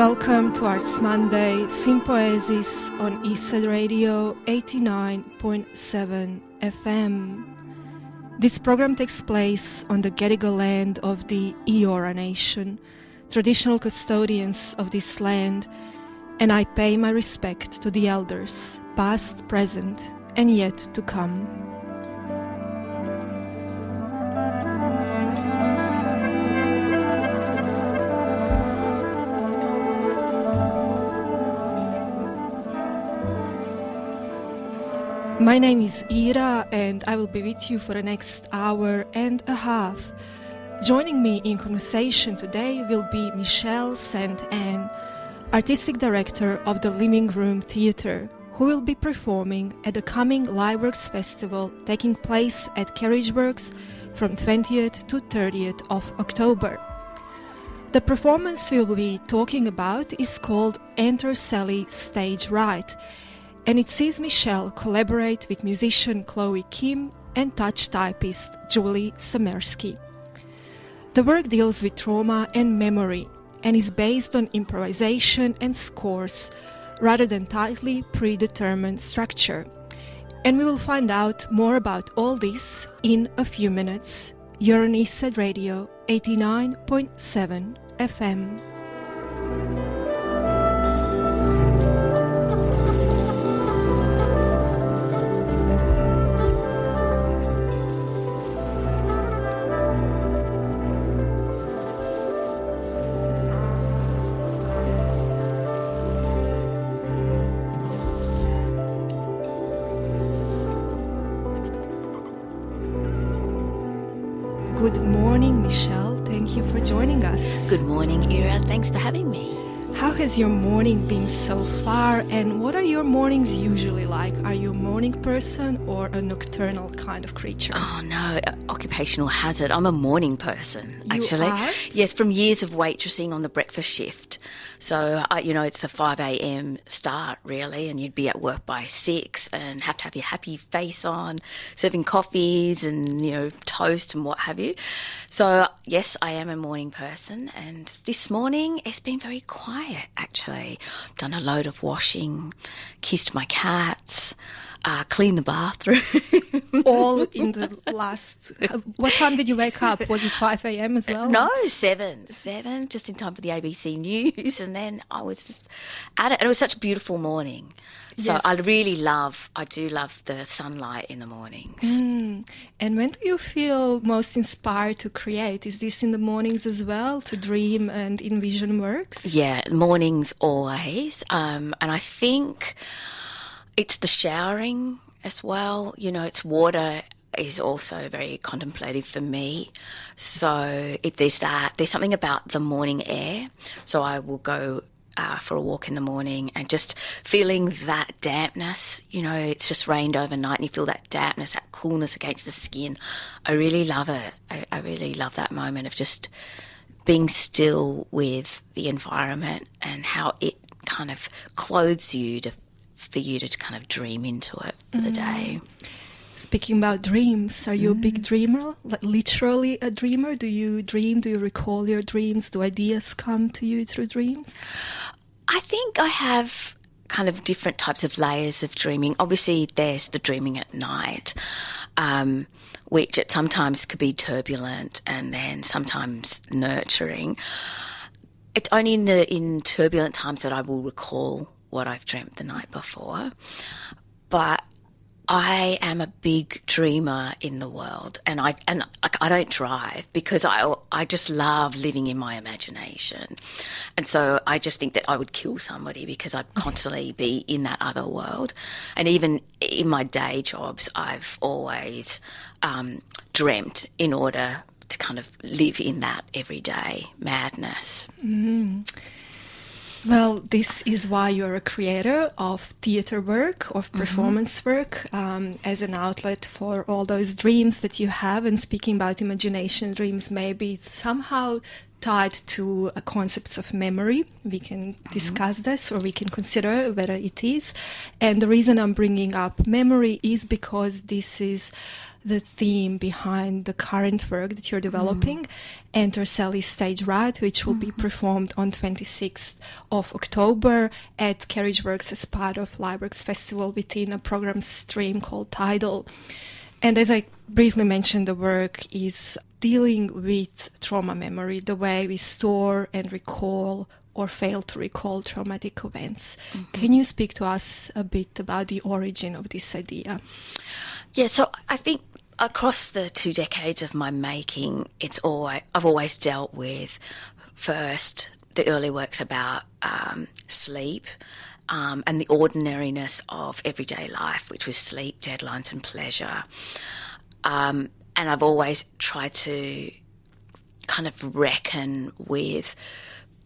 Welcome to Arts Monday Sympoiesis on Eastside Radio 89.7 FM. This program takes place on the Gadigal land of the Eora Nation, traditional custodians of this land, and I pay my respect to the elders, past, present, and yet to come. My name is Ira, and I will be with you for the next hour and a half. Joining me in conversation today will be Michelle St Anne, Artistic Director of the Living Room Theatre, who will be performing at the coming Liveworks Festival taking place at Carriageworks from 20th to 30th of October. The performance we'll be talking about is called Enter Sally Stage Right and it sees Michelle collaborate with musician Chloe Kim and touch typist Julie Samersky. The work deals with trauma and memory and is based on improvisation and scores rather than tightly predetermined structure. And we will find out more about all this in a few minutes. You're on Eastside Radio 89.7 FM. Good morning, Michelle. Thank you for joining us. Good morning, Ira. Thanks for having me. How has your morning been so far, and what are your mornings usually like? Are you a morning person or a nocturnal kind of creature? Oh no, occupational hazard. I'm a morning person, You actually. are? Yes, from years of waitressing on the breakfast shift. So, you know, it's a 5 a.m. start, really, and you'd be at work by 6 and have to have your happy face on, serving coffees and, you know, toast and what have you. So, yes, I am a morning person, and this morning it's been very quiet, actually. I've done a load of washing, kissed my cats, uh, cleaned the bathroom. All in the last. What time did you wake up? Was it 5 a.m. as well? No, seven. Seven, just in time for the ABC News. And then I was just at it. And it was such a beautiful morning. So Yes. I really love, I do love the sunlight in the mornings. Mm. And when do you feel most inspired to create? Is this in the mornings as well, to dream and envision works? Yeah, mornings always. Um, and I think it's the showering as well. You know, it's water is also very contemplative for me. So it, there's that. There's something about the morning air. So I will go uh, for a walk in the morning and just feeling that dampness. You know, it's just rained overnight and you feel that dampness, that coolness against the skin. I really love it. I, I really love that moment of just being still with the environment and how it kind of clothes you to for you to kind of dream into it for the day. Speaking about dreams, are you a big dreamer? Like literally a dreamer? Do you dream? Do you recall your dreams? Do ideas come to you through dreams? I think I have kind of different types of layers of dreaming. Obviously, there's the dreaming at night, um, which it sometimes could be turbulent and then sometimes nurturing. It's only in the in turbulent times that I will recall what I've dreamt the night before. But I am a big dreamer in the world, and I and I don't drive because I I just love living in my imagination, and so I just think that I would kill somebody because I'd constantly be in that other world, and even in my day jobs, I've always um, dreamt in order to kind of live in that everyday madness. Well, this is why you're a creator of theater work, of performance work, um, as an outlet for all those dreams that you have. And speaking about imagination dreams, maybe it's somehow tied to a concepts of memory. We can discuss mm-hmm. this or we can consider whether it is. And the reason I'm bringing up memory is because this is the theme behind the current work that you're developing, mm. Enter Sally Stage Right, which will mm-hmm. be performed on 26th of October at Carriageworks as part of Liveworks Festival within a program stream called Tidal. And as I briefly mentioned, the work is dealing with trauma memory, the way we store and recall or fail to recall traumatic events. Mm-hmm. Can you speak to us a bit about the origin of this idea? Yeah, so I think across the two decades of my making, it's always I've always dealt with first the early works about um, sleep. Um, and the ordinariness of everyday life, which was sleep, deadlines, and pleasure. Um, and I've always tried to kind of reckon with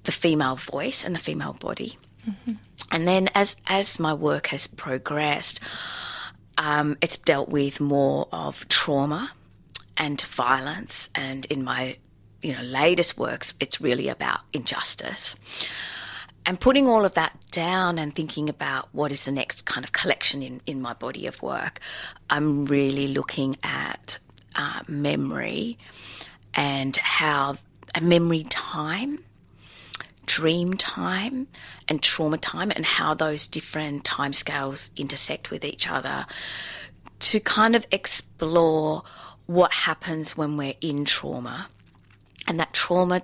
the female voice and the female body. Mm-hmm. And then as as my work has progressed, um, it's dealt with more of trauma and violence, and in my you know latest works, it's really about injustice. And putting all of that down and thinking about what is the next kind of collection in, in my body of work, I'm really looking at uh, memory and how a memory time dream time and trauma time and how those different time scales intersect with each other to kind of explore what happens when we're in trauma. And that trauma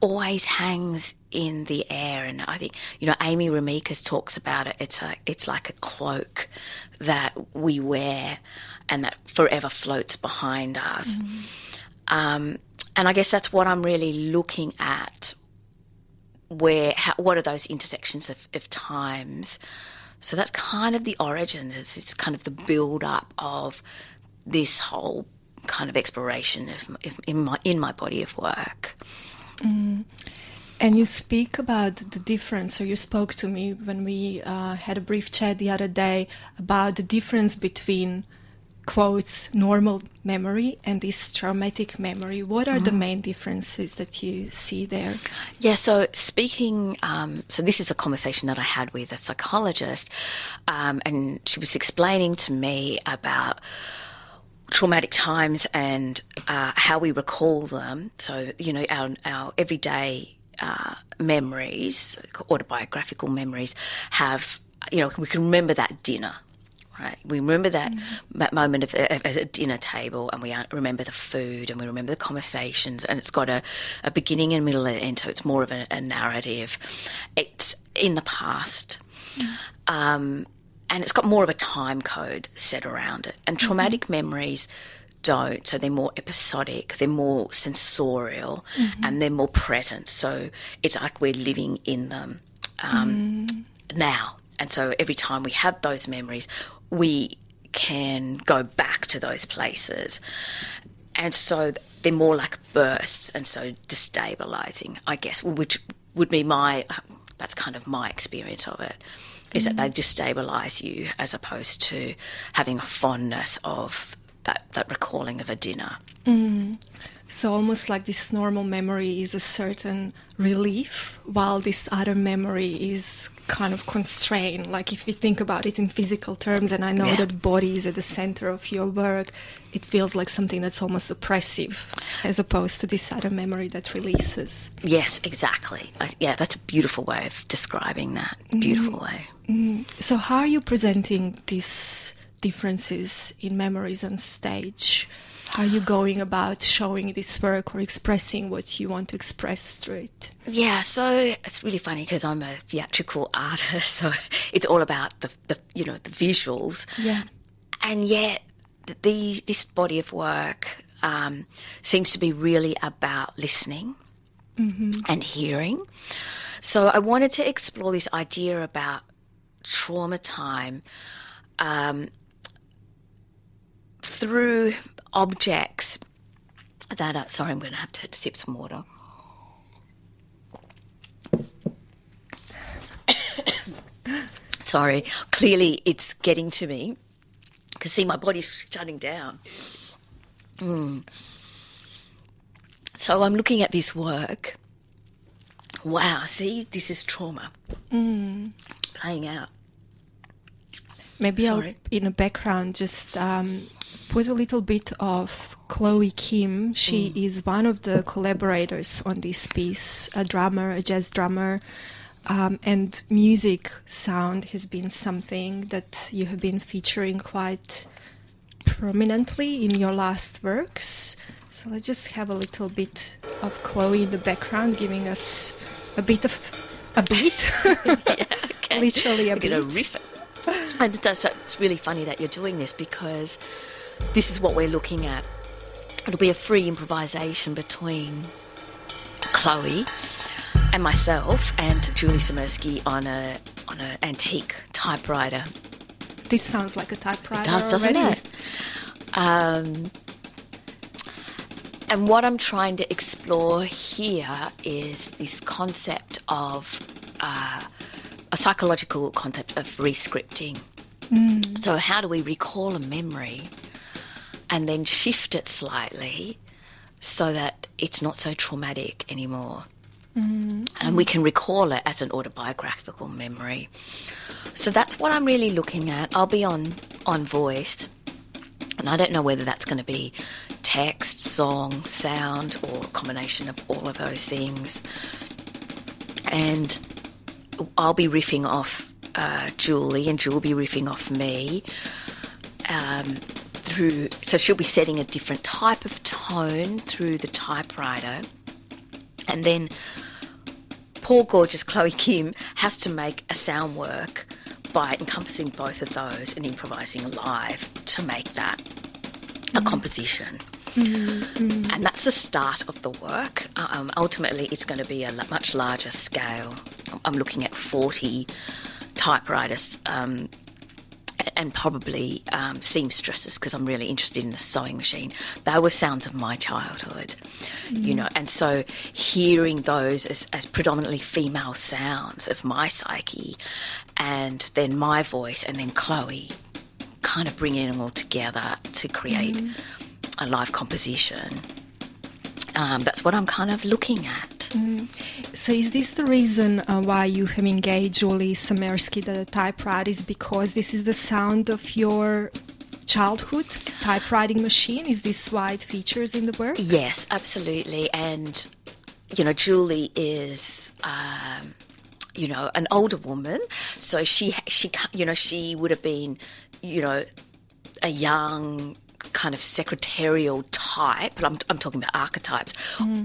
always hangs in the air. And I think you know Amy Remeikis talks about it. It's a it's like a cloak that we wear and that forever floats behind us. Mm-hmm. um, and I guess that's what I'm really looking at where how, what are those intersections of, of times? So that's kind of the origin. It's, it's kind of the build up of this whole kind of exploration of, of in my in my body of work. Mm. and you speak about the difference. So you spoke to me when we uh, had a brief chat the other day about the difference between quotes normal memory and this traumatic memory. What are mm. the mm-hmm. main differences that you see there? Yeah, so speaking, um, so this is a conversation that I had with a psychologist, um, and she was explaining to me about traumatic times and uh, how we recall them. So, you know, our, our everyday uh, memories, autobiographical memories, have, you know, we can remember that dinner right? We remember that, mm-hmm. that moment of, at a dinner table and we remember the food and we remember the conversations and it's got a, a beginning and middle and end, so it's more of a, a narrative. It's in the past. Mm-hmm. Um, and it's got more of a time code set around it. And traumatic mm-hmm. memories don't. So they're more episodic, they're more sensorial, mm-hmm. and they're more present. So it's like we're living in them um, mm. now. And so every time we have those memories, we can go back to those places. And so they're more like bursts and so destabilizing, I guess, which would be my, that's kind of my experience of it, is mm. that they destabilize you as opposed to having a fondness of that, that recalling of a dinner. Mm. So almost like this normal memory is a certain relief, while this other memory is kind of constrained. Like if you think about it in physical terms, and I know yeah. that body is at the center of your work, it feels like something that's almost oppressive, as opposed to this other memory that releases. Yes, exactly. I, yeah, that's a beautiful way of describing that. Beautiful mm-hmm. way. Mm-hmm. So how are you presenting these differences in memories on stage? Are you going about showing this work or expressing what you want to express through it? Yeah, so it's really funny because I'm a theatrical artist, so it's all about the, the you know the visuals. Yeah, and yet the this body of work um, seems to be really about listening mm-hmm. and hearing. So I wanted to explore this idea about trauma time. Um, through objects that are. Sorry, I'm going to have to sip some water. sorry, clearly it's getting to me. Because see, my body's shutting down. Mm. So I'm looking at this work. Wow, see, this is trauma playing out. Maybe I'll, Sorry. in the background, just um, put a little bit of Chloe Kim. She is one of the collaborators on this piece, a drummer, a jazz drummer. Um, and music sound has been something that you have been featuring quite prominently in your last works. So let's just have a little bit of Chloe in the background, giving us a bit of a beat, literally a We're beat. riff it. And so, so it's really funny that you're doing this because this is what we're looking at. It'll be a free improvisation between Chloe and myself and Julie Samirsky on a on an antique typewriter. This sounds like a typewriter. It does, doesn't already. it? Um, and what I'm trying to explore here is this concept of uh, a psychological concept of rescripting. So, how do we recall a memory and then shift it slightly so that it's not so traumatic anymore? And we can recall it as an autobiographical memory. So that's what I'm really looking at. I'll be on on voice, and I don't know whether that's going to be text, song, sound, or a combination of all of those things. And I'll be riffing off uh, Julie, and Julie will be riffing off me. Um, through, so she'll be setting a different type of tone through the typewriter, and then poor gorgeous Chloe Kim has to make a sound work by encompassing both of those and improvising live to make that a composition. And that's the start of the work. Um, ultimately, it's going to be a much larger scale. I'm looking at 40 typewriters um, and probably um, seamstresses because I'm really interested in the sewing machine. They were sounds of my childhood, you know, and so hearing those as, as predominantly female sounds of my psyche, and then my voice, and then Chloe, kind of bringing it all together to create a live composition. Um, that's what I'm kind of looking at. So, is this the reason uh, why you have engaged Julie Samersky, the typewriter? Is because this is the sound of your childhood typewriting machine? Is this why it features in the work? Yes, absolutely. And, you know, Julie is, um, you know, an older woman. So she, she, you know, she would have been, you know, a young kind of secretarial type. I'm, I'm talking about archetypes.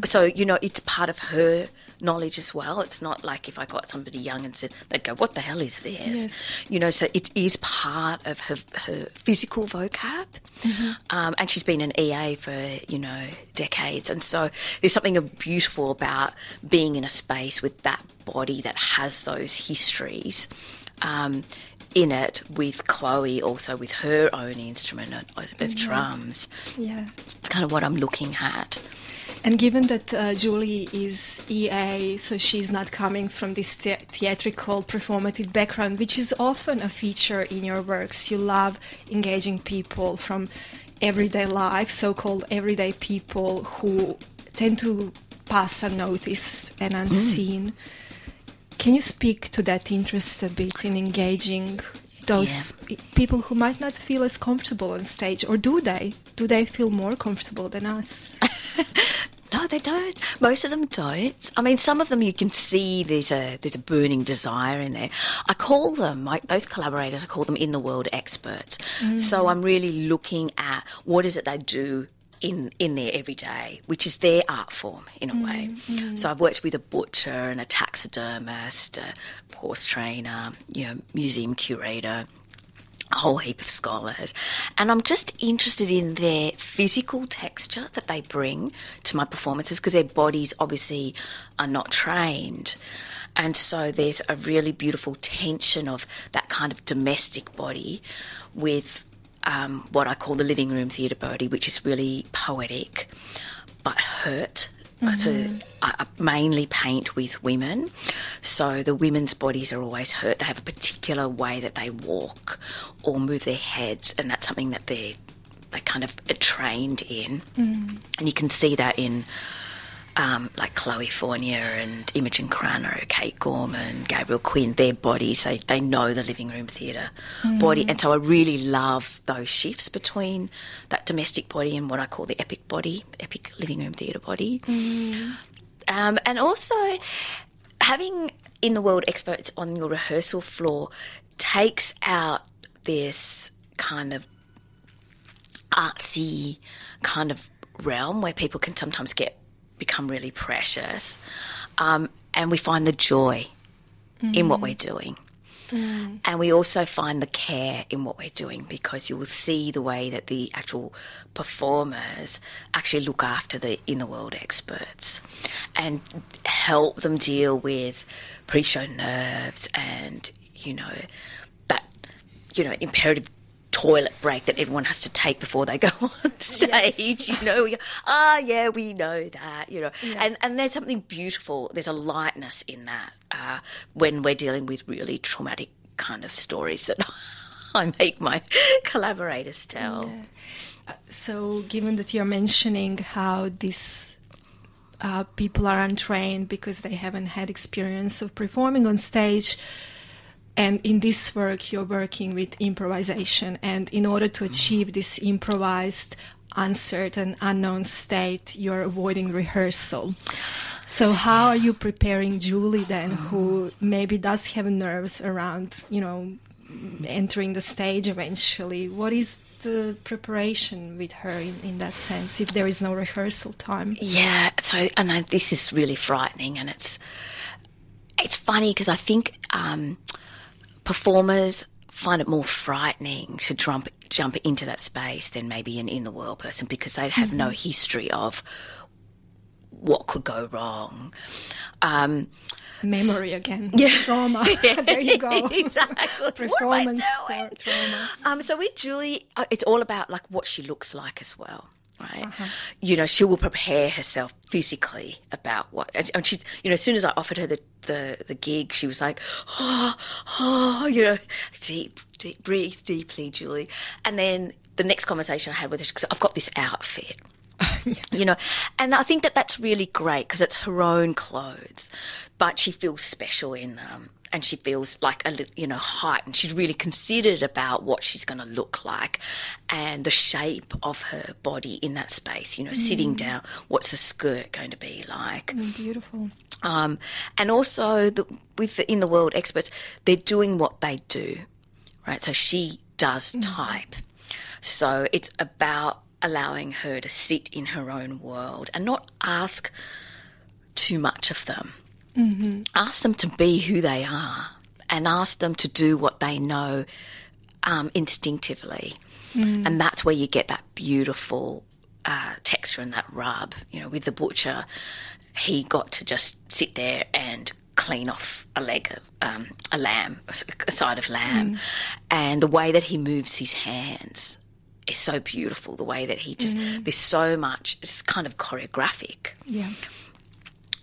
So, you know, it's part of her knowledge as well. It's not like if I got somebody young and said, they'd go, what the hell is this? Yes. You know, so it is part of her, her physical vocab. Um, and she's been an EA for, you know, decades. And so there's something beautiful about being in a space with that body that has those histories. Um, in it with Chloe, also with her own instrument of, of drums. Yeah. It's kind of what I'm looking at. And given that uh, Julie is EA, so she's not coming from this the- theatrical performative background, which is often a feature in your works. You love engaging people from everyday life, so called everyday people who tend to pass unnoticed and unseen. Can you speak to that interest a bit in engaging those pe- people who might not feel as comfortable on stage, or do they? Do they feel more comfortable than us? No, they don't. Most of them don't. I mean, some of them you can see there's a there's a burning desire in there. I call them those collaborators. I call them in the world experts. So mm. I'm really looking at what is it they do in in their everyday, which is their art form in a way. Mm, mm. So I've worked with a butcher and a taxidermist, a horse trainer, you know, museum curator a whole heap of scholars. And I'm just interested in their physical texture that they bring to my performances because their bodies obviously are not trained. And so there's a really beautiful tension of that kind of domestic body with um, what I call the living room theatre body, which is really poetic but hurt. So I, I mainly paint with women. So the women's bodies are always hurt. They have a particular way that they walk or move their heads, and that's something that they're they kind of are trained in. And you can see that in um, like Chloe Fournier and Imogen Crano, Kate Gorman, Gabriel Quinn, their bodies, they, they know the living room theatre body. And so I really love those shifts between that domestic body and what I call the epic body, epic living room theatre body. Um, and also having in the world experts on your rehearsal floor takes out this kind of artsy kind of realm where people can sometimes get become really precious, um, and we find the joy in what we're doing. And we also find the care in what we're doing because you will see the way that the actual performers actually look after the in the world experts and help them deal with pre show nerves and, you know, that, you know, imperative toilet break that everyone has to take before they go on stage. You know, we go, ah, yeah, we know that. You know, and and there's something beautiful. There's a lightness in that uh, when we're dealing with really traumatic kind of stories that I make my collaborators tell. So, given that you're mentioning how these uh, people are untrained because they haven't had experience of performing on stage, and in this work, you're working with improvisation, and in order to achieve this improvised, uncertain, unknown state, you're avoiding rehearsal. So, how are you preparing Julie then, who maybe does have nerves around, you know, entering the stage eventually? What is the preparation with her in, in that sense if there is no rehearsal time? Yeah, so and I, this is really frightening, and it's it's funny because I think um, performers find it more frightening to jump jump into that space than maybe an in the world person because they have no history of what could go wrong. Um, Memory again. Yeah. Trauma. there you go. exactly. Performance what am I doing? trauma. Um, so with Julie, uh, it's all about like what she looks like as well, right? Uh-huh. You know, she will prepare herself physically about what, and, she, you know, as soon as I offered her the, the the gig, she was like, oh, oh, you know, deep, deep, breathe deeply, Julie, and then the next conversation I had with her, because I've got this outfit. You know, and I think that that's really great because it's her own clothes, but she feels special in them and she feels like a little, you know, heightened. She's really considered about what she's going to look like and the shape of her body in that space, you know, sitting down, what's the skirt going to be like? Mm, Beautiful. Um, and also the, with the in the world experts, they're doing what they do, right? So she does type. So it's about allowing her to sit in her own world and not ask too much of them. Ask them to be who they are and ask them to do what they know um, instinctively. And that's where you get that beautiful uh, texture and that rub. You know, with the butcher, he got to just sit there and clean off a leg, um, a lamb, a side of lamb, and the way that he moves his hands is so beautiful. The way that he just there's so much, it's kind of choreographic. Yeah.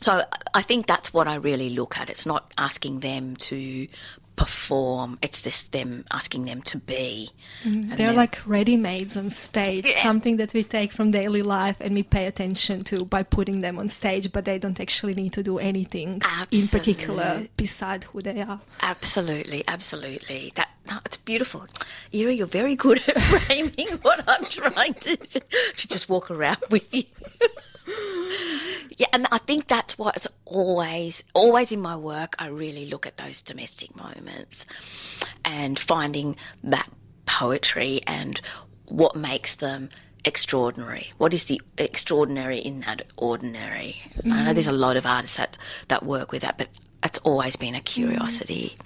So I think that's what I really look at. It's not asking them to perform; it's just them asking them to be. Mm-hmm. And They're then- like ready-mades on stage, Yeah. something that we take from daily life and we pay attention to by putting them on stage, but they don't actually need to do anything in particular beside who they are. Absolutely, absolutely. That no, it's beautiful. Ira, you're very good at framing what I'm trying to to just walk around with you. yeah, and I think that's what it's always always in my work. I really look at those domestic moments and finding that poetry and what makes them extraordinary. What is the extraordinary in that ordinary? I know there's a lot of artists that, that work with that, but it's always been a curiosity.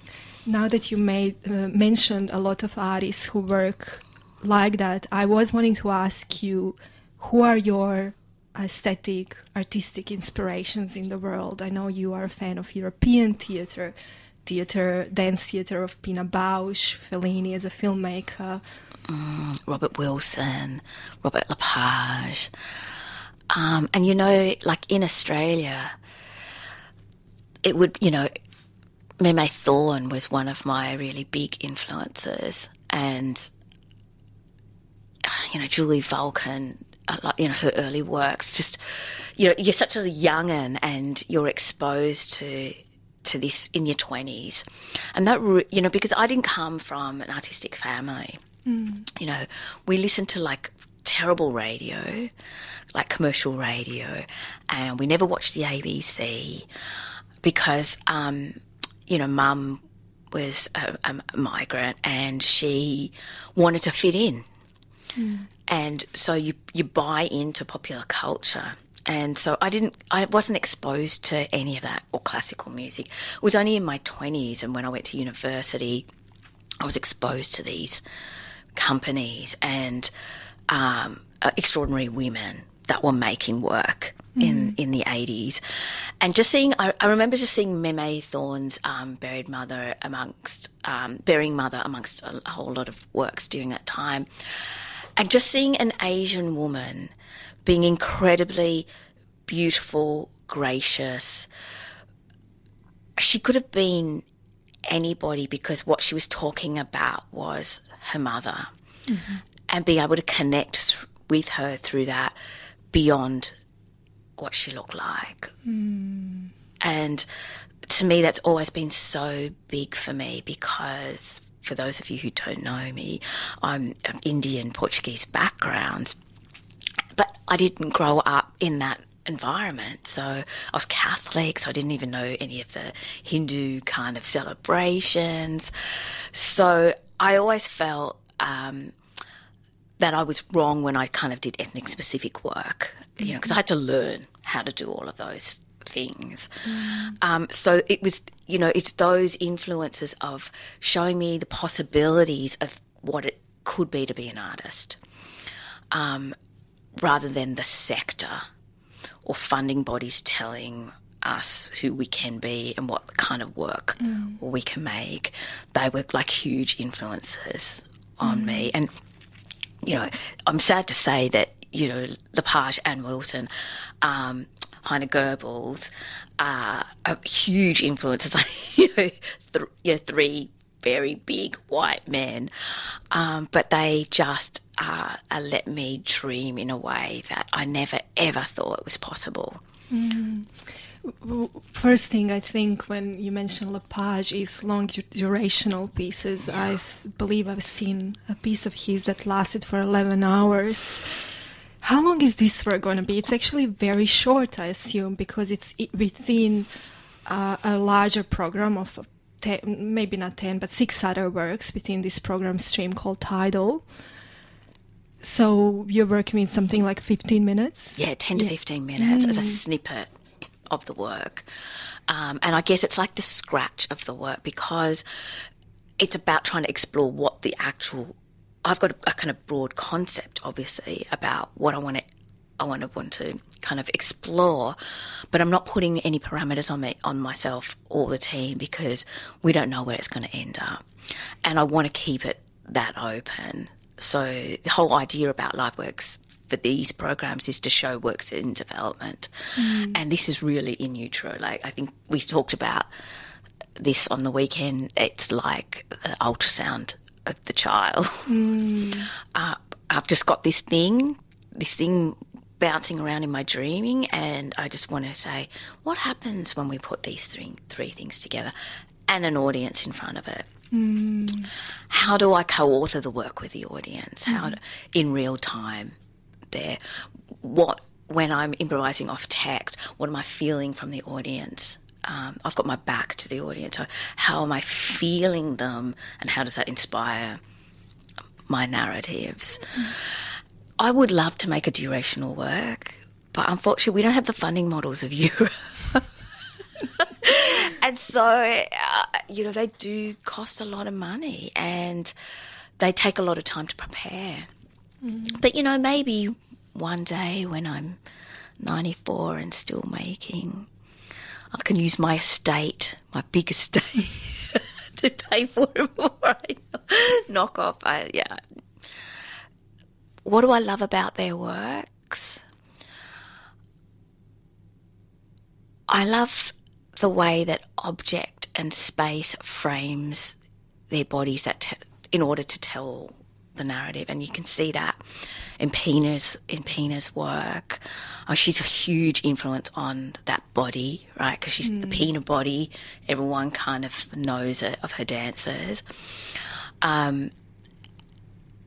Now that you made uh, mentioned a lot of artists who work like that, I was wanting to ask you, who are your aesthetic, artistic inspirations in the world? I know you are a fan of European theater, theater, dance theater of Pina Bausch, Fellini as a filmmaker. Robert Wilson, Robert Lepage. Um, and you know, like in Australia, it would, you know, Meme Thorne was one of my really big influences. And, you know, Julie Vulcan, like, you know, her early works, just, you know you're such a youngin and you're exposed to to this in your twenties, and that you know because I didn't come from an artistic family. You know, we listened to like terrible radio, like commercial radio, and we never watched the ABC because, um, you know, mum was a, a migrant and she wanted to fit in. And so you, you buy into popular culture. And so I didn't, I wasn't exposed to any of that or classical music. It was only in my 20s and when I went to university, I was exposed to these companies and um, uh, extraordinary women that were making work in, in the 80s. And just seeing, I, I remember just seeing Meme Thorne's um, Buried Mother amongst, um, Burying Mother amongst a, a whole lot of works during that time. And just seeing an Asian woman being incredibly beautiful, gracious. She could have been anybody because what she was talking about was her mother mm-hmm. and being able to connect th- with her through that beyond what she looked like. Mm. And to me, that's always been so big for me because, for those of you who don't know me, I'm of Indian Portuguese background, but I didn't grow up in that environment. So I was Catholic, so I didn't even know any of the Hindu kind of celebrations. So I always felt um, that I was wrong when I kind of did ethnic specific work, you know, because I had to learn how to do all of those things. Um, so it was, you know, it's those influences of showing me the possibilities of what it could be to be an artist, um, rather than the sector or funding bodies telling us who we can be and what kind of work we can make. They were like huge influences on me. And, you know, I'm sad to say that, you know, Lepage and Wilson, um, Heiner Goebbels are, are huge influences on, you know, th- you know, three very big white men. Um, but they just uh, uh, let me dream in a way that I never ever thought was possible. W- First thing I think when you mention Lepage is long durational pieces. I believe I've seen a piece of his that lasted for 11 hours. How long is this work going to be? It's actually very short, I assume, because it's within uh, a larger program of uh, te- maybe not 10, but six other works within this program stream called Tidal. So you're working in something like 15 minutes? Yeah, 10 to 15 minutes as a snippet of the work. Um, and I guess it's like the scratch of the work because it's about trying to explore what the actual. I've got a, a kind of broad concept, obviously, about what I want to. I want to want to kind of explore, but I'm not putting any parameters on me on myself or the team because we don't know where it's going to end up, and I want to keep it that open. So the whole idea about LiveWorks for these programs is to show works in development, mm. and this is really in utero. Like I think we talked about this on the weekend. It's like ultrasound of the child. Hmm. uh, I've just got this thing, this thing bouncing around in my dreaming, and I just want to say, what happens when we put these three three things together, and an audience in front of it? Hmm. How do I co-author the work with the audience? How hmm. do, in real time? There, what when I'm improvising off text, what am I feeling from the audience? Um, I've got my back to the audience. So how am I feeling them, and how does that inspire my narratives? I would love to make a durational work, but unfortunately, we don't have the funding models of Europe. and so, uh, you know, they do cost a lot of money and they take a lot of time to prepare. But, you know, maybe one day when I'm 94 and still making, I can use my estate, my big estate, to pay for it before I knock off. I, yeah. What do I love about their works? I love the way that object and space frames their bodies that te- in order to tell the narrative, and you can see that in Pina's in Pina's work. Oh, she's a huge influence on that body, right? Because she's the hmm. Pina body. Everyone kind of knows it of her dancers, um,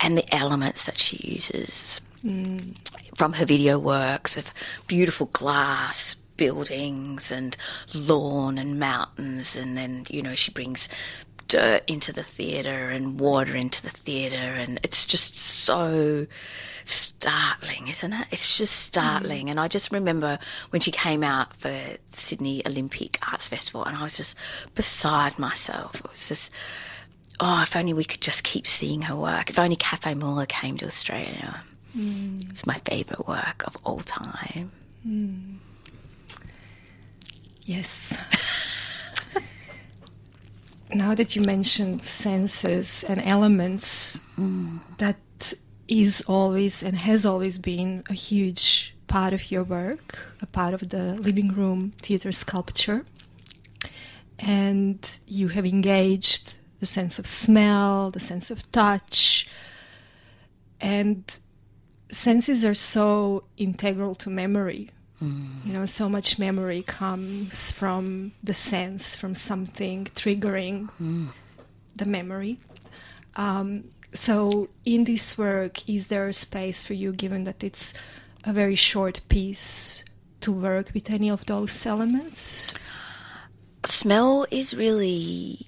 and the elements that she uses hmm. from her video works of beautiful glass buildings and lawn and mountains, and then you know she brings dirt into the theatre and water into the theatre, and it's just so startling, isn't it? It's just startling. Mm. And I just remember when she came out for the Sydney Olympic Arts Festival, and I was just beside myself. It was just. Oh, if only we could just keep seeing her work. If only Cafe Muller came to Australia. Mm. It's my favourite work of all time. Mm. Yes. now that you mentioned senses and elements, that is always and has always been a huge part of your work, a part of the living room theatre sculpture. And you have engaged the sense of smell, the sense of touch, and senses are so integral to memory. You know, so much memory comes from the sense, from something triggering the memory. Um, so, in this work, is there a space for you, given that it's a very short piece, to work with any of those elements? Smell is really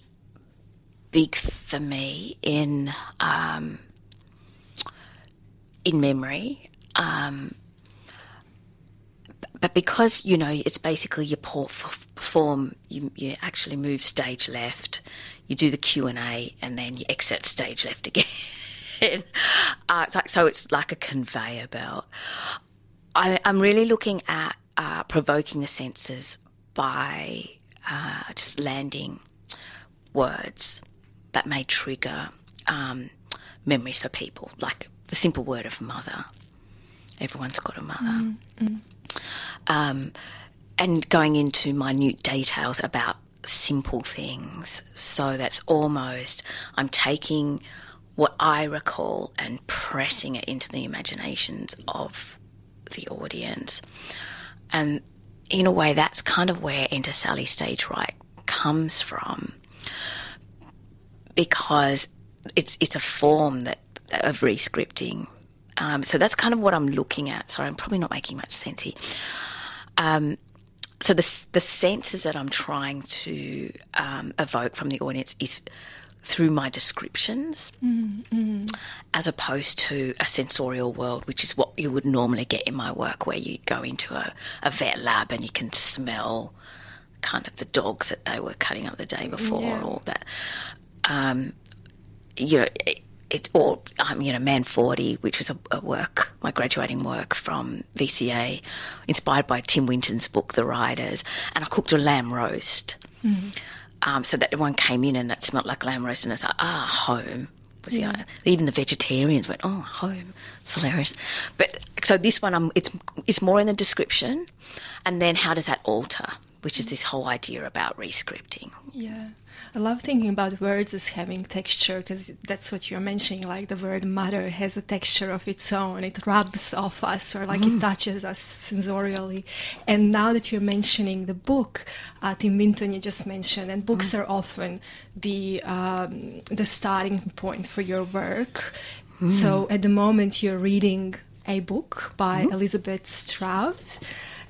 big for me in um, in memory. Um, but because you know it's basically port perform, you, you actually move stage left, you do the Q and A, and then you exit stage left again. uh, it's like, so it's like a conveyor belt. I, I'm really looking at uh, provoking the senses by uh, just landing words that may trigger um, memories for people, like the simple word of mother. Everyone's got a mother. Um, and going into minute details about simple things. So that's almost, I'm taking what I recall and pressing it into the imaginations of the audience. And in a way, that's kind of where Enter Sally Stage Right comes from because it's it's a form that of rescripting. Um, so that's kind of what I'm looking at. Sorry, I'm probably not making much sense here. Um, so the the senses that I'm trying to um, evoke from the audience is through my descriptions, as opposed to a sensorial world, which is what you would normally get in my work, where you go into a, a vet lab and you can smell kind of the dogs that they were cutting up the day before, Yeah. and all that. Um, you know, it, or um, you know, Man Forty, which was a, a work, my graduating work from VCA, inspired by Tim Winton's book The Riders, and I cooked a lamb roast, um, so that everyone came in and it smelled like lamb roast, and it's like ah, home. Was the, even the vegetarians went, oh, home, it's hilarious. But so this one, um, it's it's more in the description, and then how does that alter? Which is this whole idea about rescripting. Yeah. I love thinking about words as having texture because that's what you're mentioning. Like the word mother has a texture of its own. It rubs off us or like it touches us sensorially. And now that you're mentioning the book, uh, Tim Winton, you just mentioned, and books are often the, um, the starting point for your work. So at the moment, you're reading a book by Elizabeth Strout.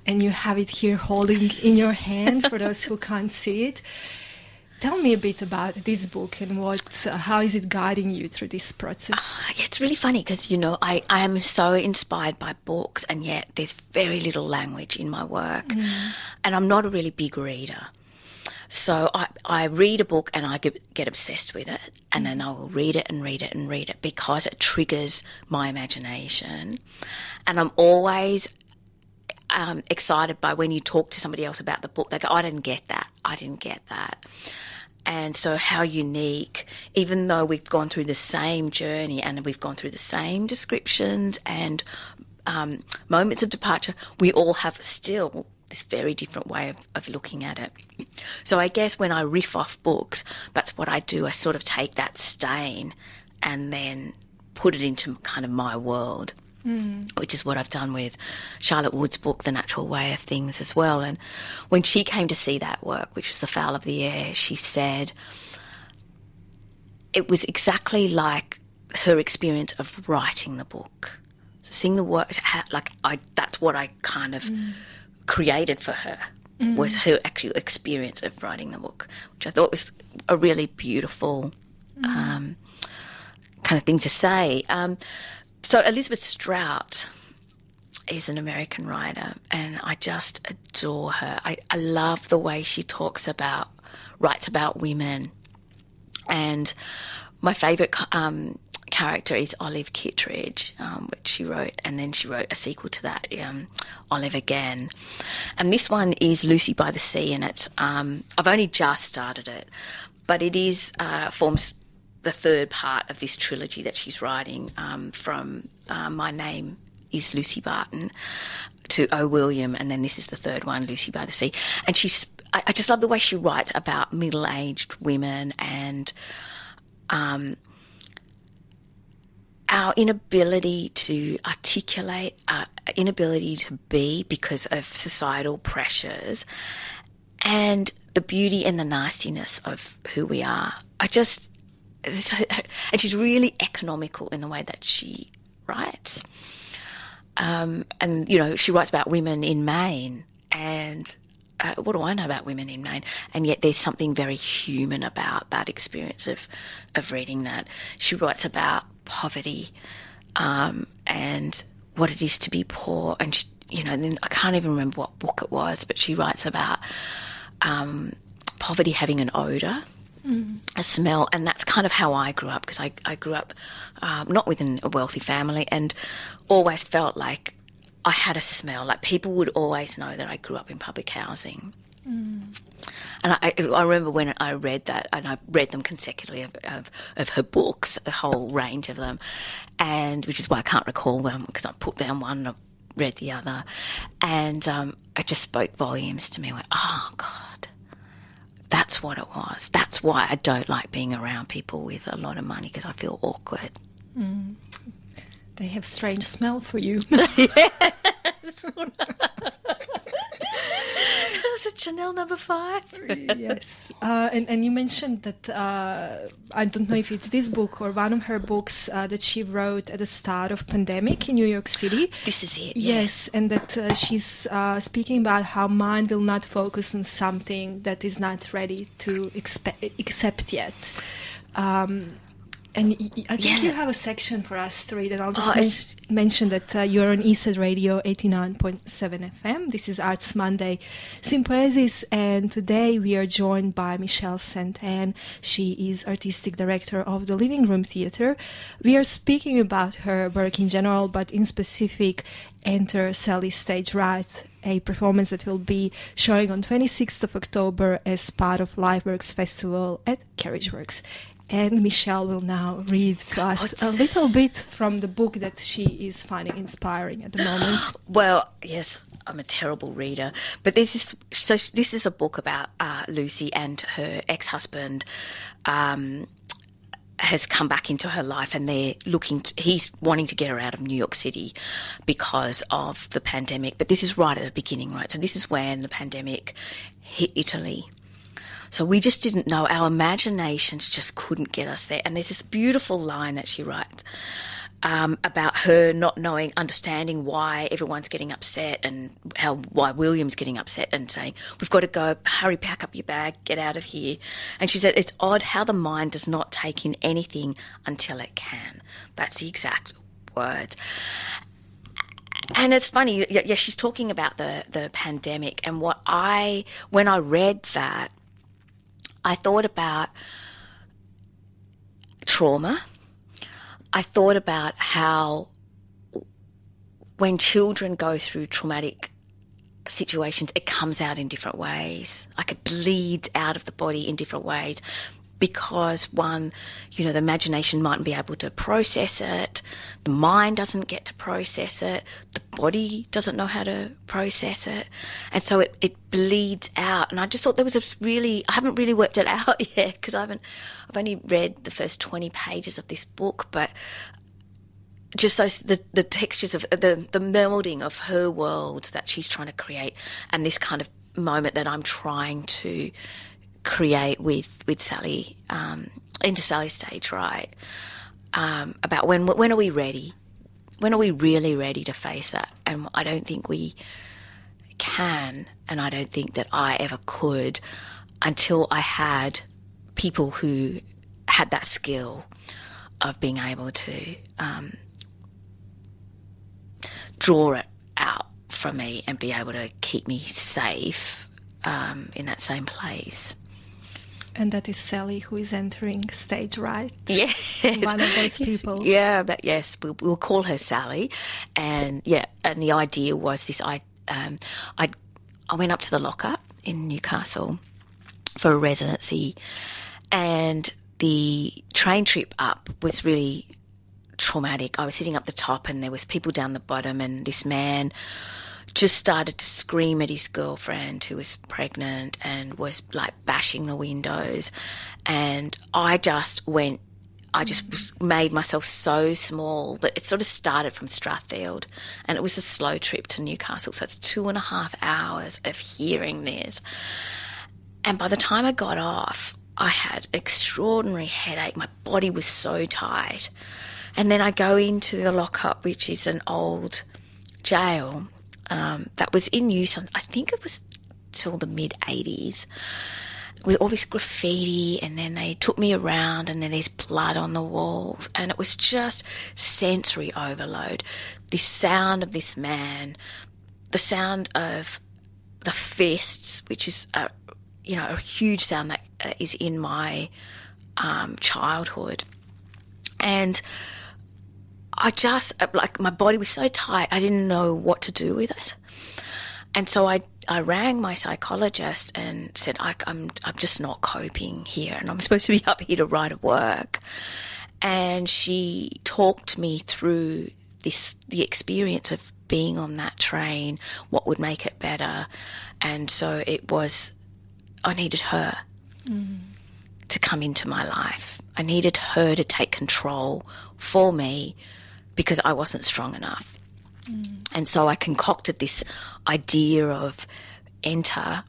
And you have it here holding in your hand for those who can't see it. Tell me a bit about this book and what, uh, how is it guiding you through this process? Yeah, it's really funny because you know I, I am so inspired by books and yet there's very little language in my work and I'm not a really big reader. So I, I read a book and I get, get obsessed with it and then I will read it and read it and read it because it triggers my imagination and I'm always um, excited by when you talk to somebody else about the book. They go, I didn't get that. I didn't get that. And so, how unique, even though we've gone through the same journey and we've gone through the same descriptions and um, moments of departure, we all have still this very different way of, of looking at it. So, I guess when I riff off books, that's what I do. I sort of take that stain and then put it into kind of my world. Which is what I've done with Charlotte Wood's book, The Natural Way of Things, as well. And when she came to see that work, which was The Fowl of the Air, she said it was exactly like her experience of writing the book. So seeing the work, like I, that's what I kind of created for her was her actual experience of writing the book, which I thought was a really beautiful um, kind of thing to say. Um, so Elizabeth Strout is an American writer, and I just adore her. I, I love the way she talks about, writes about women, and my favourite um, character is Olive Kitteridge, um, which she wrote, and then she wrote a sequel to that, um, Olive Again. And this one is Lucy by the Sea, and it's um, I've only just started it, but it is uh, forms the third part of this trilogy that she's writing um, from uh, My Name is Lucy Barton to O. William, and then this is the third one, Lucy by the Sea. And she's, I, I just love the way she writes about middle aged women and um, our inability to articulate, our inability to be because of societal pressures, and the beauty and the nastiness of who we are. I just, and she's really economical in the way that she writes. Um, and you know, she writes about women in Maine, and uh, what do I know about women in Maine? And yet, there's something very human about that experience of of reading that. She writes about poverty um, and what it is to be poor, and she, you know, then I can't even remember what book it was, but she writes about um, poverty having an odor a smell, and that's kind of how I grew up because I, I grew up um, not within a wealthy family and always felt like I had a smell. Like people would always know that I grew up in public housing. And I, I remember when I read that, and I read them consecutively of, of, of her books, a whole range of them, and which is why I can't recall them because I put down one and I read the other, and um, it just spoke volumes to me. I went, oh God, that's what it was. That's why I don't like being around people with a lot of money because I feel awkward. Mm. They have strange smell for you. Was it Chanel number five? yes. Uh, and, and you mentioned that, uh, I don't know if it's this book or one of her books uh, that she wrote at the start of pandemic in New York City. This is it. yeah. Yes, and that uh, she's uh, speaking about how mind will not focus on something that is not ready to expe- accept yet. Um, and I think you have a section for us to read, and I'll just Oh, men- mention that uh, you're on Eastside Radio 89.7 FM. This is Arts Monday Sympoiesis, and today we are joined by Michelle St Anne. She is artistic director of the Living Room Theatre. We are speaking about her work in general, but in specific, Enter Sally Stage Right, a performance that will be showing on 26th of October as part of Liveworks Festival at Carriageworks. And Michelle will now read to us a little bit from the book that she is finding inspiring at the moment. Well, yes, I'm a terrible reader, but this is so. This is a book about uh, Lucy and her ex-husband. Um, has come back into her life, and they're looking. To, he's wanting to get her out of New York City because of the pandemic. But this is right at the beginning, right? So this is when the pandemic hit Italy. So we just didn't know. Our imaginations just couldn't get us there. And there's this beautiful line that she writes um, about her not knowing, understanding why everyone's getting upset and how why William's getting upset and saying, "We've got to go. Hurry, pack up your bag, get out of here." And she said, "It's odd how the mind does not take in anything until it can." That's the exact words. And it's funny, yeah, she's talking about the the pandemic and what I when I read that I thought about trauma. I thought about how when children go through traumatic situations, it comes out in different ways. Like it bleeds out of the body in different ways because one, you know, the imagination mightn't be able to process it, the mind doesn't get to process it, the body doesn't know how to process it, and so it, it bleeds out. And I just thought there was a really, I haven't really worked it out yet because I haven't, I've only read the first 20 pages of this book, but just those the, the textures of the the melding of her world that she's trying to create and this kind of moment that I'm trying to create with with Sally um, into Sally stage right? Um, about when when are we ready? When are we really ready to face that and I don't think we can and I don't think that I ever could until I had people who had that skill of being able to um, draw it out from me and be able to keep me safe um, in that same place. And that is Sally who is entering stage right. Yeah, one of those people. Yeah, but yes, we'll, we'll, call her Sally. And yeah, and the idea was this: I, um, I, I went up to the lockup in Newcastle for a residency, and the train trip up was really traumatic. I was sitting up the top and there was people down the bottom and this man just started to scream at his girlfriend who was pregnant and was like bashing the windows and I just went I just made myself so small, but it sort of started from Strathfield and it was a slow trip to Newcastle. So it's two and a half hours of hearing this. And by the time I got off, I had extraordinary headache. My body was so tight. And then I go into the lockup, which is an old jail um, that was in use, on, I think it was till the mid 80s, with all this graffiti. And then they took me around, and then there's blood on the walls. And it was just sensory overload. The sound of this man, the sound of the fists, which is a, you know, a huge sound that uh, in my um, childhood. And I just like my body was so tight, I didn't know what to do with it. And so I I rang my psychologist and said I, I'm I'm just not coping here, and I'm supposed to be up here to write a work. And she talked me through this the experience of being on that train, what would make it better, and so it was I needed her mm. to come into my life. I needed her to take control for me because I wasn't strong enough. Mm. And so I concocted this idea of enter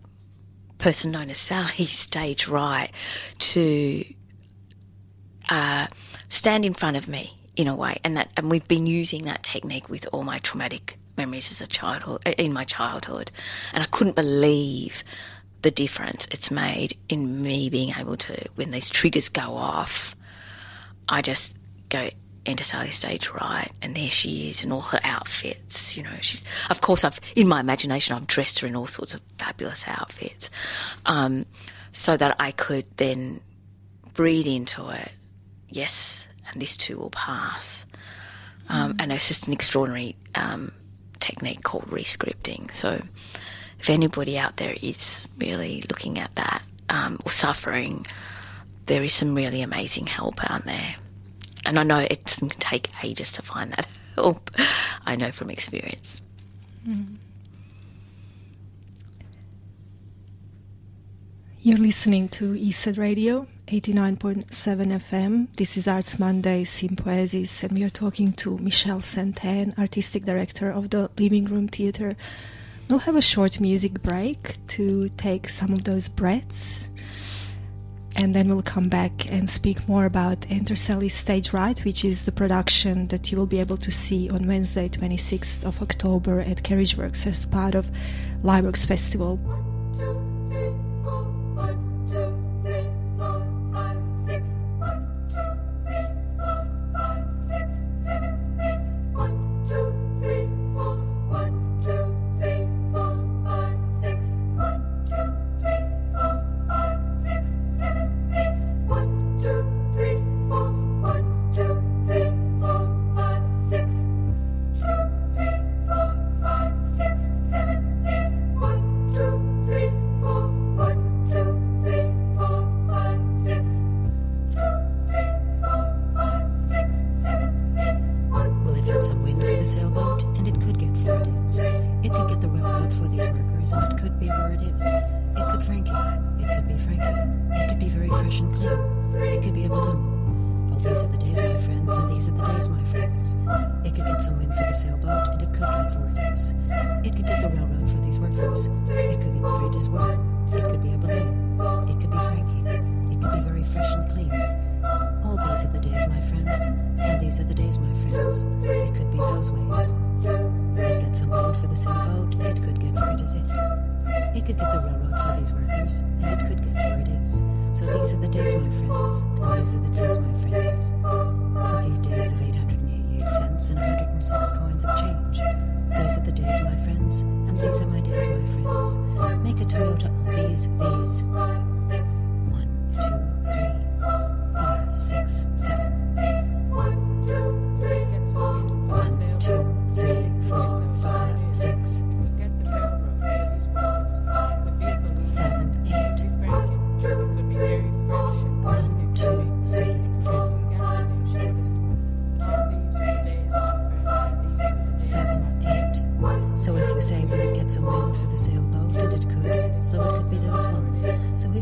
person known as Sally stage right to uh, stand in front of me in a way, and that and we've been using that technique with all my traumatic memories as a childhood in my childhood, and I couldn't believe the difference it's made in me being able to, when these triggers go off, I just go enter stage right, and there she is in all her outfits. You know, she's of course I've in my imagination I've dressed her in all sorts of fabulous outfits, um, so that I could then breathe into it. Yes, and this too will pass. Um. And it's just an extraordinary um, technique called rescripting. So if anybody out there is really looking at that um, or suffering, there is some really amazing help out there. And I know it can take ages to find that help. I know from experience. Mm. You're listening to Eastside Radio 89.7 FM. This is Arts Monday Sympoiesis, and we are talking to Michelle St Anne, Artistic Director of the Living Room Theatre We'll have a short music break to take some of those breaths and then we'll come back and speak more about Enter Sally's Stage Right, which is the production that you will be able to see on Wednesday, 26th of October at Carriageworks as part of Liveworks Festival.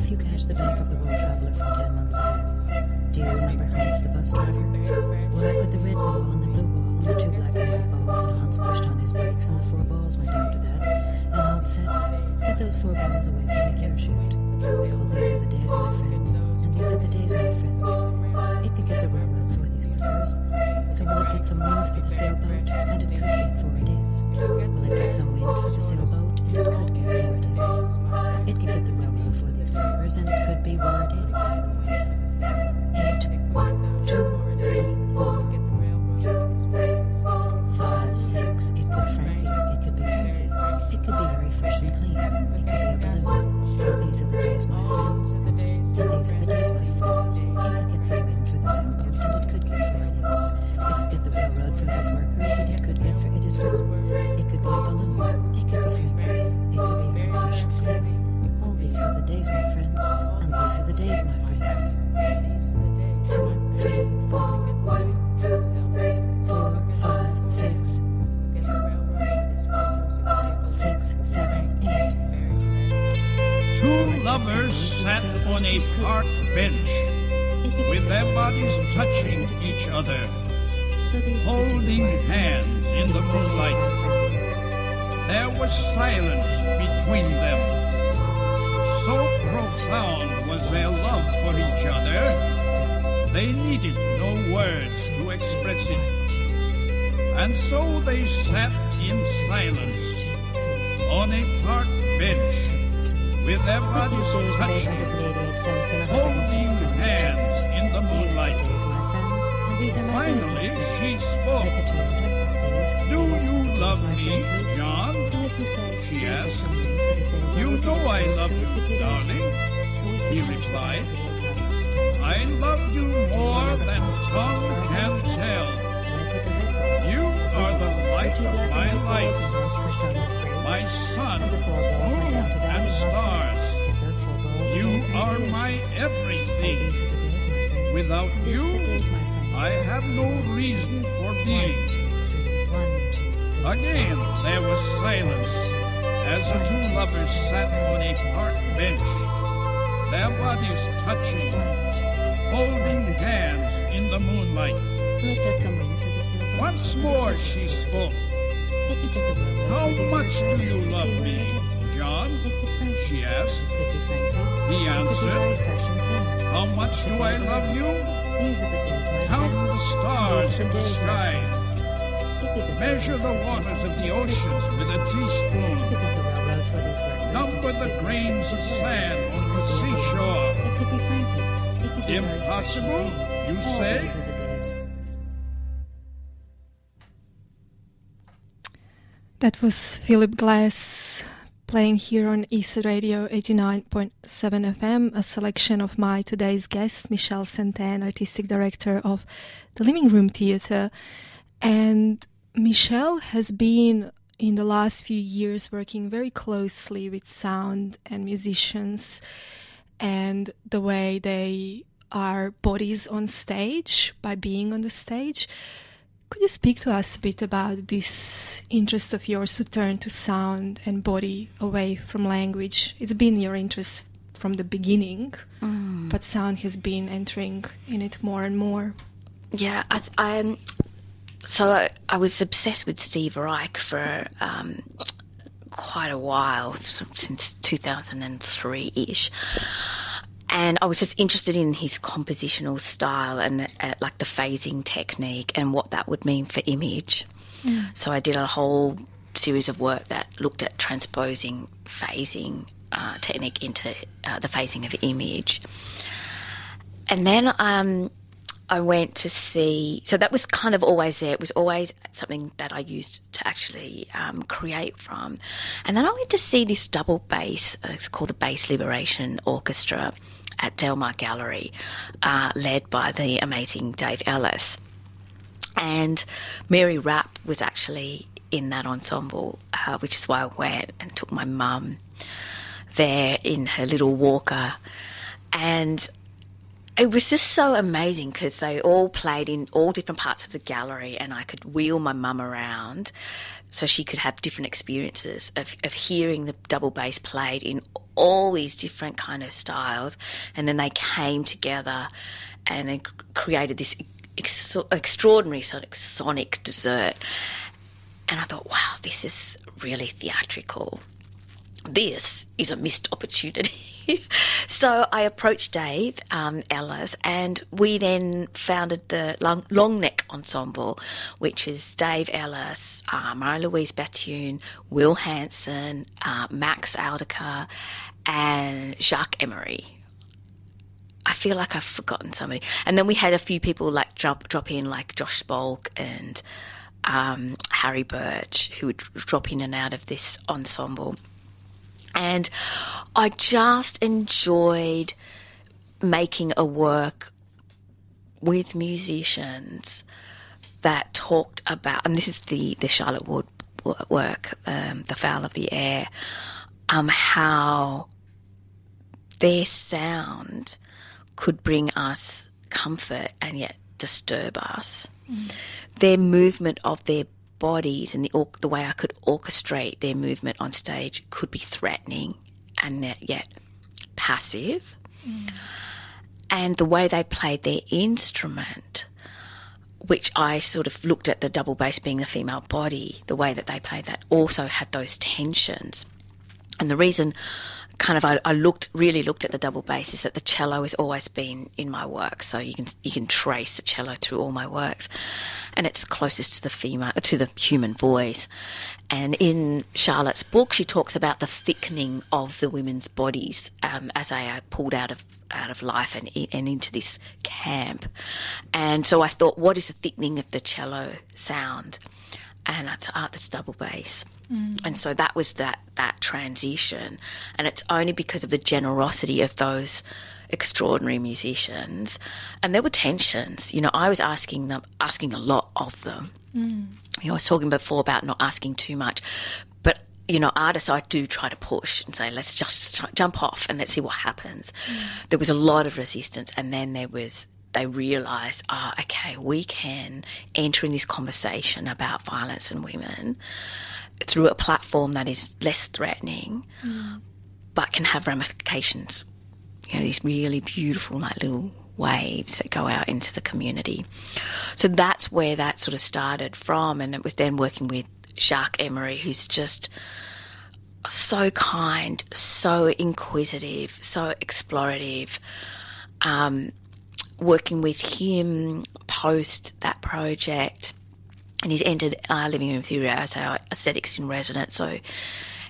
If you catch the back of the world traveler from ten months ago, do you remember Heinz the bus driver? Will I put the red ball on the Yes. You know I love you, darling, he replied. I love you more than tongue can tell. You are the light of my life, my sun, moon, and stars. You are my everything. Without you, I have no reason for being. Again, there was silence as the two lovers sat on a park bench, their bodies touching, holding hands in the moonlight. Once more she spoke. How much do you love me, John? She asked. He answered. How much do I love you? Count the stars in the sky. Measure the waters of the oceans with a teaspoon. Number the grains of sand on the seashore. It could be Frankie. It could be Impossible, you say? That was Philip Glass playing here on Eastside Radio 89.7 FM, a selection of my today's guest, Michelle St Anne, artistic director of the Living Room Theatre. And Michelle has been in the last few years working very closely with sound and musicians and the way they are bodies on stage by being on the stage. Could you speak to us a bit about this interest of yours to turn to sound and body away from language? It's been your interest from the beginning, mm. but sound has been entering in it more and more. Yeah, I, I, um, so I, I was obsessed with Steve Reich for um, quite a while, since 2003 ish. And I was just interested in his compositional style and uh, like the phasing technique and what that would mean for image. So I did a whole series of work that looked at transposing phasing uh, technique into uh, the phasing of image. And then um, I went to see, so that was kind of always there. It was always something that I used to actually um, create from. And then I went to see this double bass, uh, it's called the Bass Liberation Orchestra at Delmar Gallery, uh, led by the amazing Dave Ellis. And Mary Rapp was actually in that ensemble, uh, which is why I went and took my mum there in her little walker. And it was just so amazing because they all played in all different parts of the gallery, and I could wheel my mum around so she could have different experiences of, of hearing the double bass played in all these different kind of styles. And then they came together and they created this ex- extraordinary sort of sonic dessert. And I thought, wow, this is really theatrical. This is a missed opportunity. so I approached Dave um, Ellis, and we then founded the Long, Long Neck Ensemble, which is Dave Ellis, uh, Marie Louise Bethune, Will Hanson, uh, Max Aldiker, and Jacques Emery. I feel like I've forgotten somebody. And then we had a few people like drop drop in, like Josh Spolk and um, Harry Birch, who would drop in and out of this ensemble. And I just enjoyed making a work with musicians that talked about, and this is the, the Charlotte Wood work, um, The Foul of the Air, um, how their sound could bring us comfort and yet disturb us. Mm. Their movement of their bodies and the the way I could orchestrate their movement on stage could be threatening and yet passive. Mm. And the way they played their instrument, which I sort of looked at the double bass being the female body, the way that they played that also had those tensions. And the reason kind of I, I, looked really looked at the double bass is that the cello has always been in my work. So you can you can trace the cello through all my works. And it's closest to the female to the human voice. And in Charlotte's book she talks about the thickening of the women's bodies um, as they are pulled out of out of life and and into this camp. And so I thought what is the thickening of the cello sound and that's art that's double bass Mm. And so that was that that transition, and it's only because of the generosity of those extraordinary musicians, and there were tensions. You know, I was asking them, asking a lot of them. Mm. You know, I was talking before about not asking too much, but you know, artists I do try to push and say, let's just jump off and let's see what happens. Mm. There was a lot of resistance, and then there was they realise, oh, okay, we can enter in this conversation about violence and women through a platform that is less threatening, mm. but can have ramifications. You know, these really beautiful, like little waves that go out into the community. So that's where that sort of started from, and it was then working with Jacques Emery, who's just so kind, so inquisitive, so explorative. Um, working with him post that project and he's entered uh, Living Room Theatre as our aesthetics in residence. So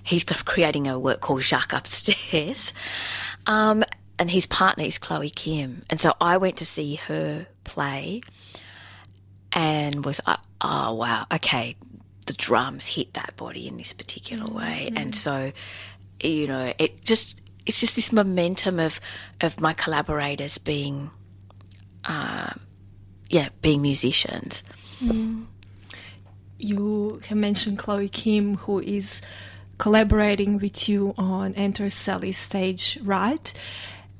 he's creating a work called Jacques Upstairs. Um, and his partner is Chloe Kim. And so I went to see her play and was, uh, oh, wow, okay, the drums hit that body in this particular mm-hmm. way. And so, you know, it just, it's just this momentum of, of my collaborators being, uh, yeah, being musicians. Mm you have mentioned Chloe Kim, who is collaborating with you on Enter Sally stage, right?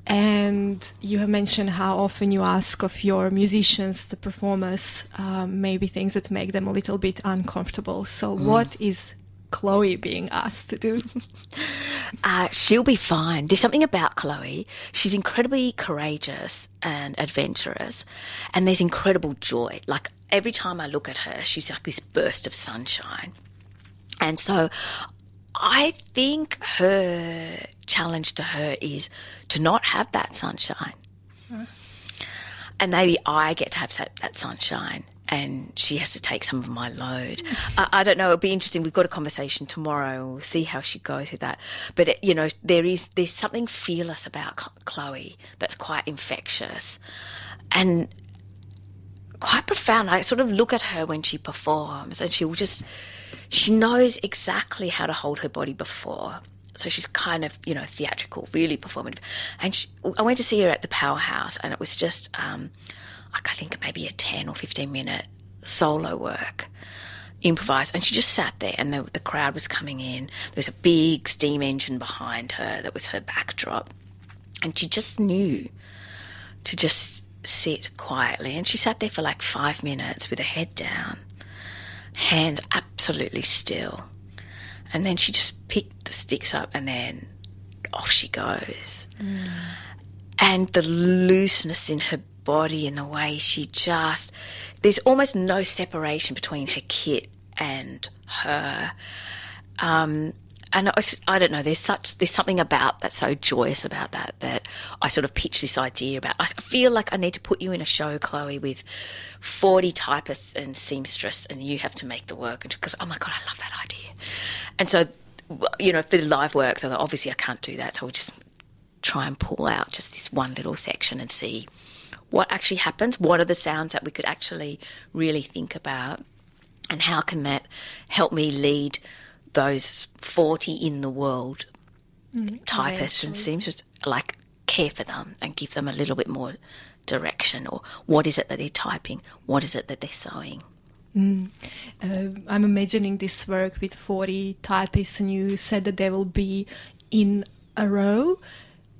And you have mentioned how often you ask of your musicians, the performers, um, maybe things that make them a little bit uncomfortable. So, mm. what is Chloe being asked to do? Uh, she'll be fine. There's something about Chloe. She's incredibly courageous and adventurous, and there's incredible joy. Like every time I look at her, she's like this burst of sunshine. And so I think her challenge to her is to not have that sunshine. And maybe I get to have that, that sunshine and she has to take some of my load. I, I, don't know. It'll be interesting. We've got a conversation tomorrow. We'll see how she goes with that. But it, you know, there is there's something fearless about Chloe that's quite infectious, and quite profound. I sort of look at her when she performs, and she'll just she knows exactly how to hold her body before. So she's kind of, you know, theatrical, really performative. And she, I went to see her at the Powerhouse, and it was just, um, I think maybe a 10 or 15 minute solo work, improvised. And she just sat there, and the, the crowd was coming in. There was a big steam engine behind her that was her backdrop. And she just knew to just sit quietly. And she sat there for like five minutes with her head down, hands absolutely still. And then she just picked the sticks up and then off she goes. Mm. And the looseness in her body and the way she just, there's almost no separation between her kit and her. Um, and I, I, don't know. There's such there's something about that's so joyous about that that I sort of pitched this idea about. I feel like I need to put you in a show, Chloe, with forty typists and seamstress, and you have to make the work. And Because oh my god, I love that idea. And so, you know, for the live work, so obviously I can't do that. So we'll just try and pull out just this one little section and see what actually happens. What are the sounds that we could actually really think about, and how can that help me lead those 40 in the world mm, typists and seamstresses, like care for them and give them a little bit more direction or what is it that they're typing, what is it that they're sewing. Mm. Uh, I'm imagining this work with 40 typists, and you said that they will be in a row.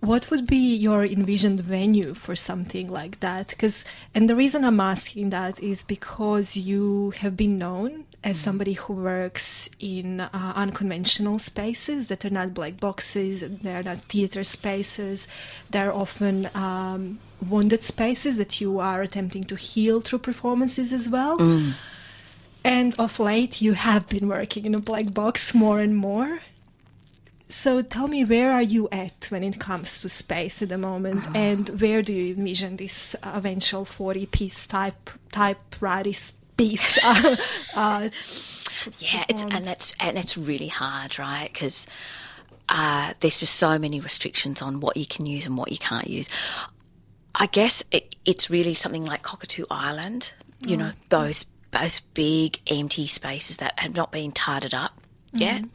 What would be your envisioned venue for something like that? Because, and the reason I'm asking that is because you have been known as mm-hmm. somebody who works in uh, unconventional spaces that are not black boxes, they're not theater spaces, they're often um, wounded spaces that you are attempting to heal through performances as well. Mm. And of late, you have been working in a black box more and more. So tell me, where are you at when it comes to space at the moment, and where do you envision this eventual forty-piece type type rarity piece? uh, uh, yeah, it's and it's and it's really hard, right? Because uh, there's just so many restrictions on what you can use and what you can't use. I guess it, it's really something like Cockatoo Island. You oh. know, those those big empty spaces that have not been tidied up mm-hmm.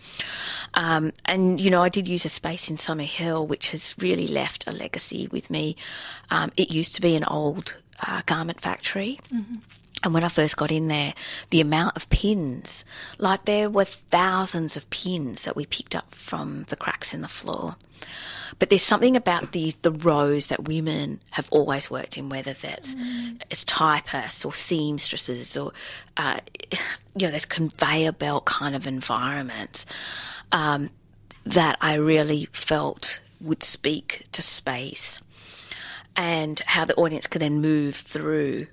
Um, and, you know, I did use a space in Summer Hill, which has really left a legacy with me. Um, it used to be an old uh, garment factory. Mm-hmm. And when I first got in there, the amount of pins, like there were thousands of pins that we picked up from the cracks in the floor. But there's something about these the rows that women have always worked in, whether that's mm. it's typists or seamstresses or uh, you know, this conveyor belt kind of environments um, that I really felt would speak to space and how the audience could then move through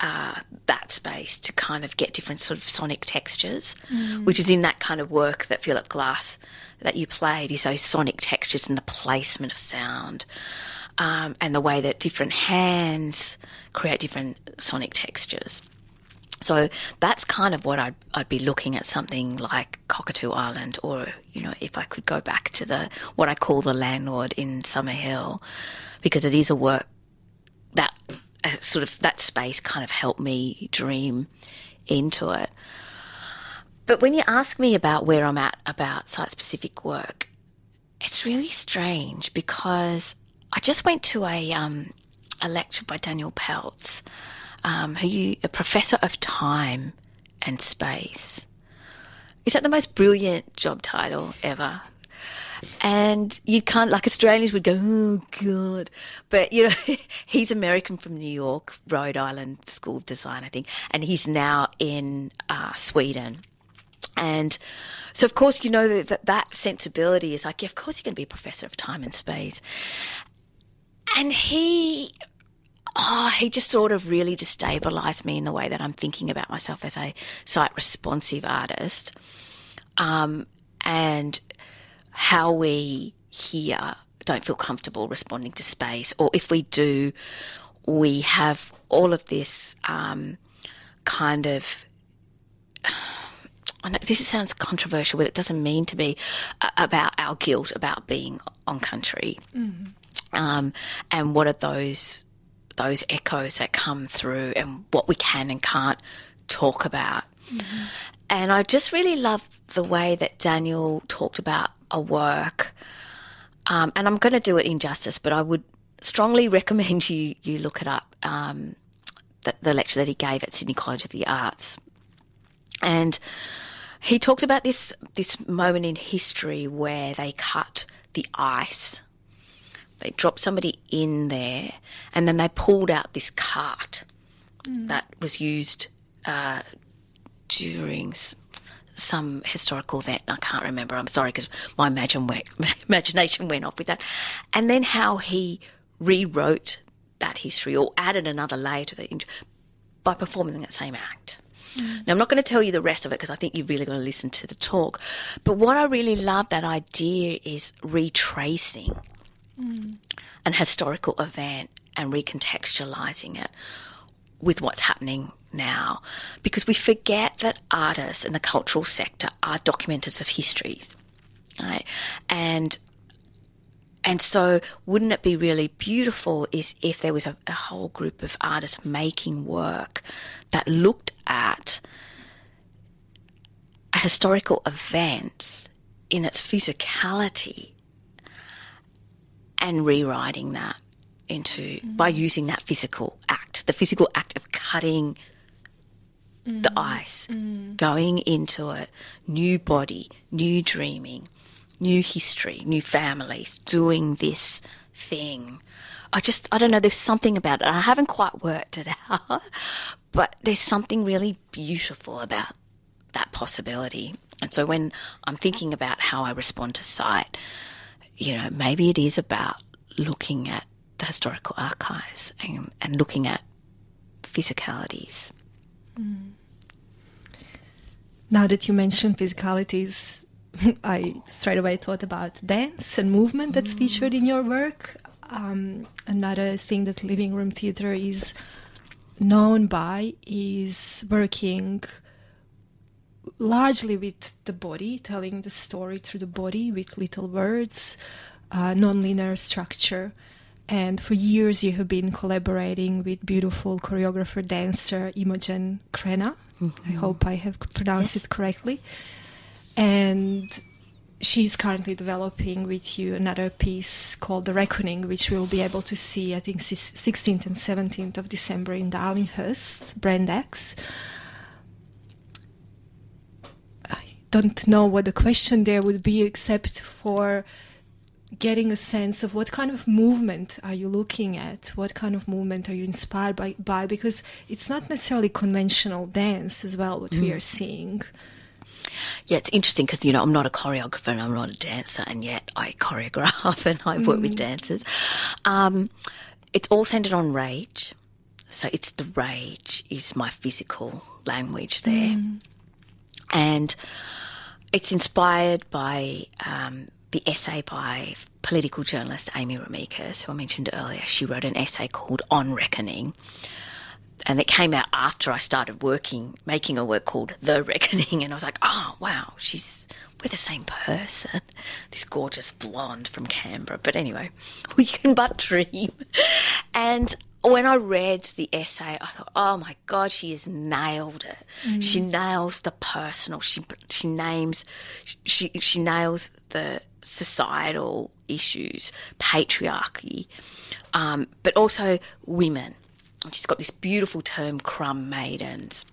uh, that space to kind of get different sort of sonic textures, mm. which is in that kind of work that Philip Glass that you played is those sonic textures and the placement of sound. Um, and the way that different hands create different sonic textures. So that's kind of what I'd, I'd be looking at something like Cockatoo Island, or you know, if I could go back to the what I call the landlord in Summer Hill, because it is a work that sort of that space kind of helped me dream into it. But when you ask me about where I'm at about site specific work, it's really strange because I just went to a um, a lecture by Daniel Peltz, um, who a professor of time and space. Is that the most brilliant job title ever? And you can't, like Australians would go, oh God. But, you know, he's American from New York, Rhode Island School of Design, I think. And he's now in uh, Sweden And so, of course, you know that that sensibility is like, yeah, of course, you're going to be a professor of time and space. And he, oh, he just sort of really destabilized me in the way that I'm thinking about myself as a site responsive artist. Um, and how we here don't feel comfortable responding to space, or if we do, we have all of this um, kind of. I know this sounds controversial, but it doesn't mean to be about our guilt about being on country, mm-hmm. um, and what are those those echoes that come through, and what we can and can't talk about. Mm-hmm. And I just really love the way that Daniel talked about a work. Um, and I'm going to do it injustice, but I would strongly recommend you you look it up. Um, the, the lecture that he gave at Sydney College of the Arts, and he talked about this this moment in history where they cut the ice. They dropped somebody in there, and then they pulled out this cart mm. that was used uh, during some historical event. I can't remember. I'm sorry because my imagine went, imagination went off with that. And then how he rewrote that history or added another layer to it by performing that same act. Mm. Now, I'm not going to tell you the rest of it because I think you've really got to listen to the talk. But what I really love that idea is retracing mm. an historical event and recontextualizing it with what's happening now because we forget that artists in the cultural sector are documenters of histories. Right? And and so wouldn't it be really beautiful is if there was a, a whole group of artists making work that looked at a historical event in its physicality and rewriting that into mm. by using that physical act, the physical act of cutting mm. the ice, mm. going into it, new body, new dreaming, new history, new families, doing this thing. I just, I don't know, there's something about it. I haven't quite worked it out, but there's something really beautiful about that possibility. And so when I'm thinking about how I respond to site, you know, maybe it is about looking at the historical archives and, and looking at physicalities. Mm. Now that you mentioned physicalities, I straight away thought about dance and movement that's mm. featured in your work. Um, another thing that Living Room Theatre is known by is working largely with the body, telling the story through the body with little words, uh, non-linear structure. And for years, you have been collaborating with beautiful choreographer dancer Imogen Cranna. Mm-hmm. I hope I have pronounced yes. it correctly. And she's currently developing with you another piece called The Reckoning, which we'll be able to see, I think, 16th and 17th of December in Darlinghurst, Brand X. I don't know what the question there would be, except for getting a sense of what kind of movement are you looking at what kind of movement are you inspired by, by because it's not necessarily conventional dance as well what mm. we are seeing yeah, it's interesting because you know I'm not a choreographer and I'm not a dancer, and yet I choreograph and I work mm. with dancers. Um, it's all centered on rage, so it's the rage is my physical language there, mm. and it's inspired by um, the essay by political journalist Amy Remeikis, who I mentioned earlier. She wrote an essay called On Reckoning. And it came out after I started working, making a work called The Reckoning. And I was like, oh, wow, she's, we're the same person. This gorgeous blonde from Canberra. But anyway, we can but dream. And when I read the essay, I thought, oh my God, she has nailed it. Mm. She nails the personal. She she names she she nails the societal issues, patriarchy, um, but also women. She's got this beautiful term, crumb maidens,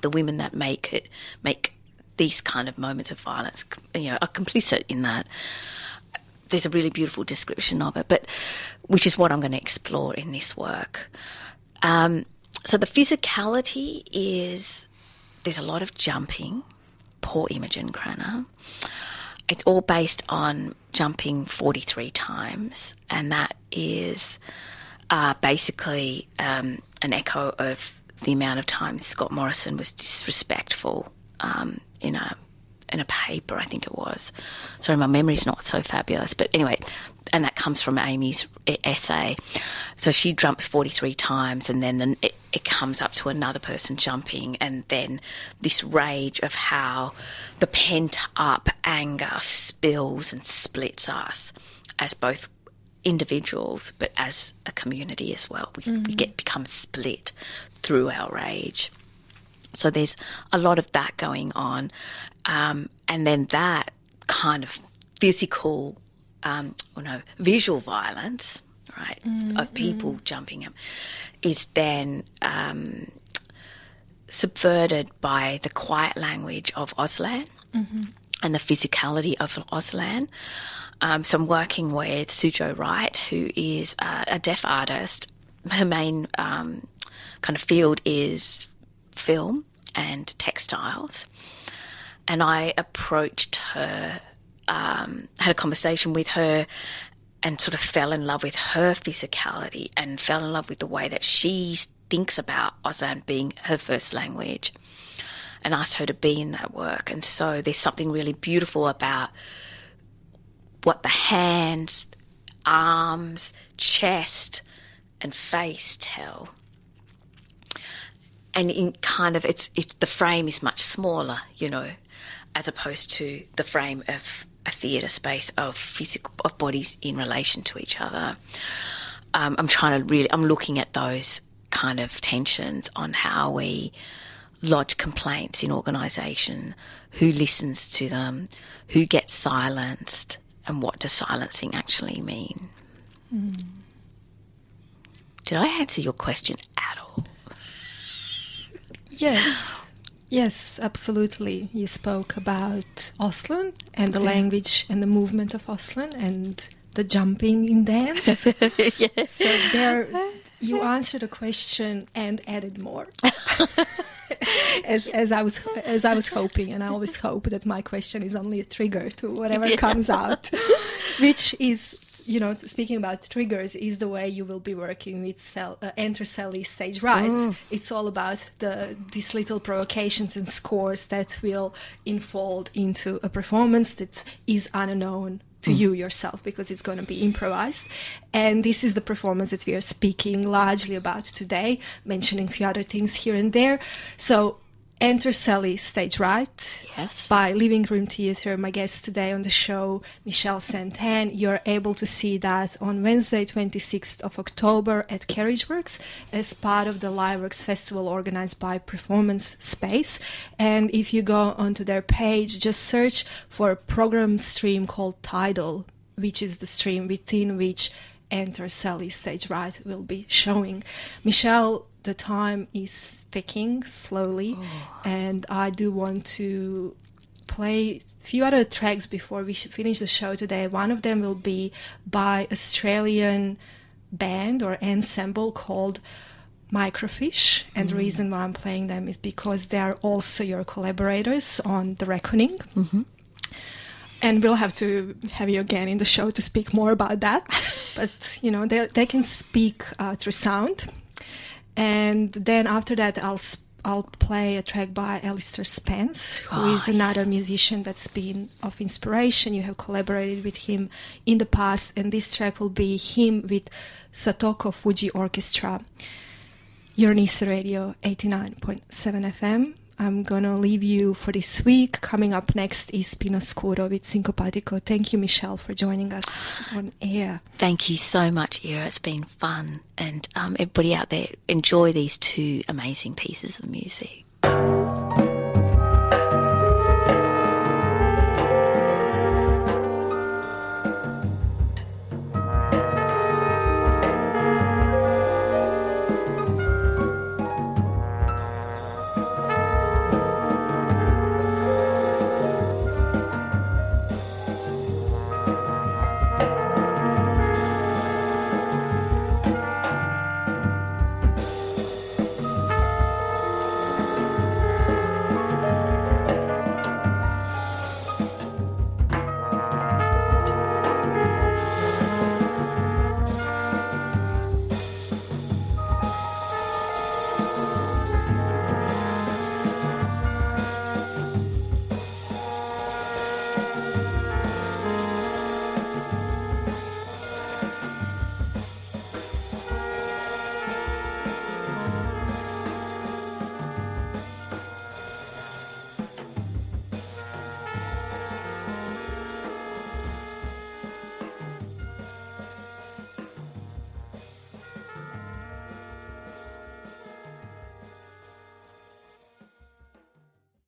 the women that make it make these kind of moments of violence, you know, are complicit in that there's a really beautiful description of it, but which is what I'm going to explore in this work. Um, so the physicality is there's a lot of jumping, poor Imogen Cranna. It's all based on jumping 43 times, and that is uh, basically um, an echo of the amount of times Scott Morrison was disrespectful um, in a in a paper, I think it was. Sorry, my memory's not so fabulous, but anyway, and that comes from Amy's essay. So she jumps 43 times, and then it, it comes up to another person jumping, and then this rage of how the pent up anger spills and splits us as both individuals, but as a community as well. We, mm-hmm. we get become split through our rage. So there's a lot of that going on. Um, and then that kind of physical, um, or no, visual violence, right, mm-hmm. of people mm. jumping up, is then um, subverted by the quiet language of Auslan mm-hmm. and the physicality of Auslan. Um, so I'm working with Sujo Wright, who is uh, a deaf artist. Her main um, kind of field is film and textiles. And I approached her, um, had a conversation with her, and sort of fell in love with her physicality and fell in love with the way that she thinks about Auslan being her first language and asked her to be in that work. And so there's something really beautiful about what the hands, arms, chest, and face tell and in kind of it's it's the frame is much smaller, you know, as opposed to the frame of a theatre space of physical of bodies in relation to each other. Um, I'm trying to really I'm looking at those kind of tensions on how we lodge complaints in organisation, who listens to them, who gets silenced, and what does silencing actually mean. Mm. Did I answer your question at all? Yes. Yes, absolutely. You spoke about Auslan and the yeah. language and the movement of Auslan and the jumping in dance. yes. So there you answered a question and added more. as as I was as I was hoping, and I always hope that my question is only a trigger to whatever yeah. comes out, which is you know, speaking about triggers is the way you will be working with cell, uh, enter Sally stage right. Mm. It's all about the these little provocations and scores that will unfold into a performance that is unknown to mm. you yourself because it's going to be improvised. And this is the performance that we are speaking largely about today, mentioning a few other things here and there. So Enter Sally Stage Right yes. by Living Room Theatre. My guest today on the show, Michelle St Anne. You're able to see that on Wednesday, 26th of October at Carriageworks as part of the Liveworks Festival organized by Performance Space. And if you go onto their page, just search for a program stream called Tidal, which is the stream within which Enter Sally Stage Right will be showing. Michelle, the time is ticking slowly, oh. and I do want to play a few other tracks before we finish the show today. One of them will be by Australian band or ensemble called Microfish, and mm. the reason why I'm playing them is because they are also your collaborators on The Reckoning. Mm-hmm. And we'll have to have you again in the show to speak more about that. but you know, they they can speak uh, through sound, and then after that, I'll I'll play a track by Alister Spence, who oh, is another yeah. musician that's been of inspiration. You have collaborated with him in the past, and this track will be him with Satoko Fujii Orchestra. Your Radio 89.7 FM. I'm gonna leave you for this week. Coming up next is Pino Scuro with Syncopatico. Thank you, Michelle, for joining us on air. Thank you so much, Ira. It's been fun. And um, everybody out there, enjoy these two amazing pieces of music.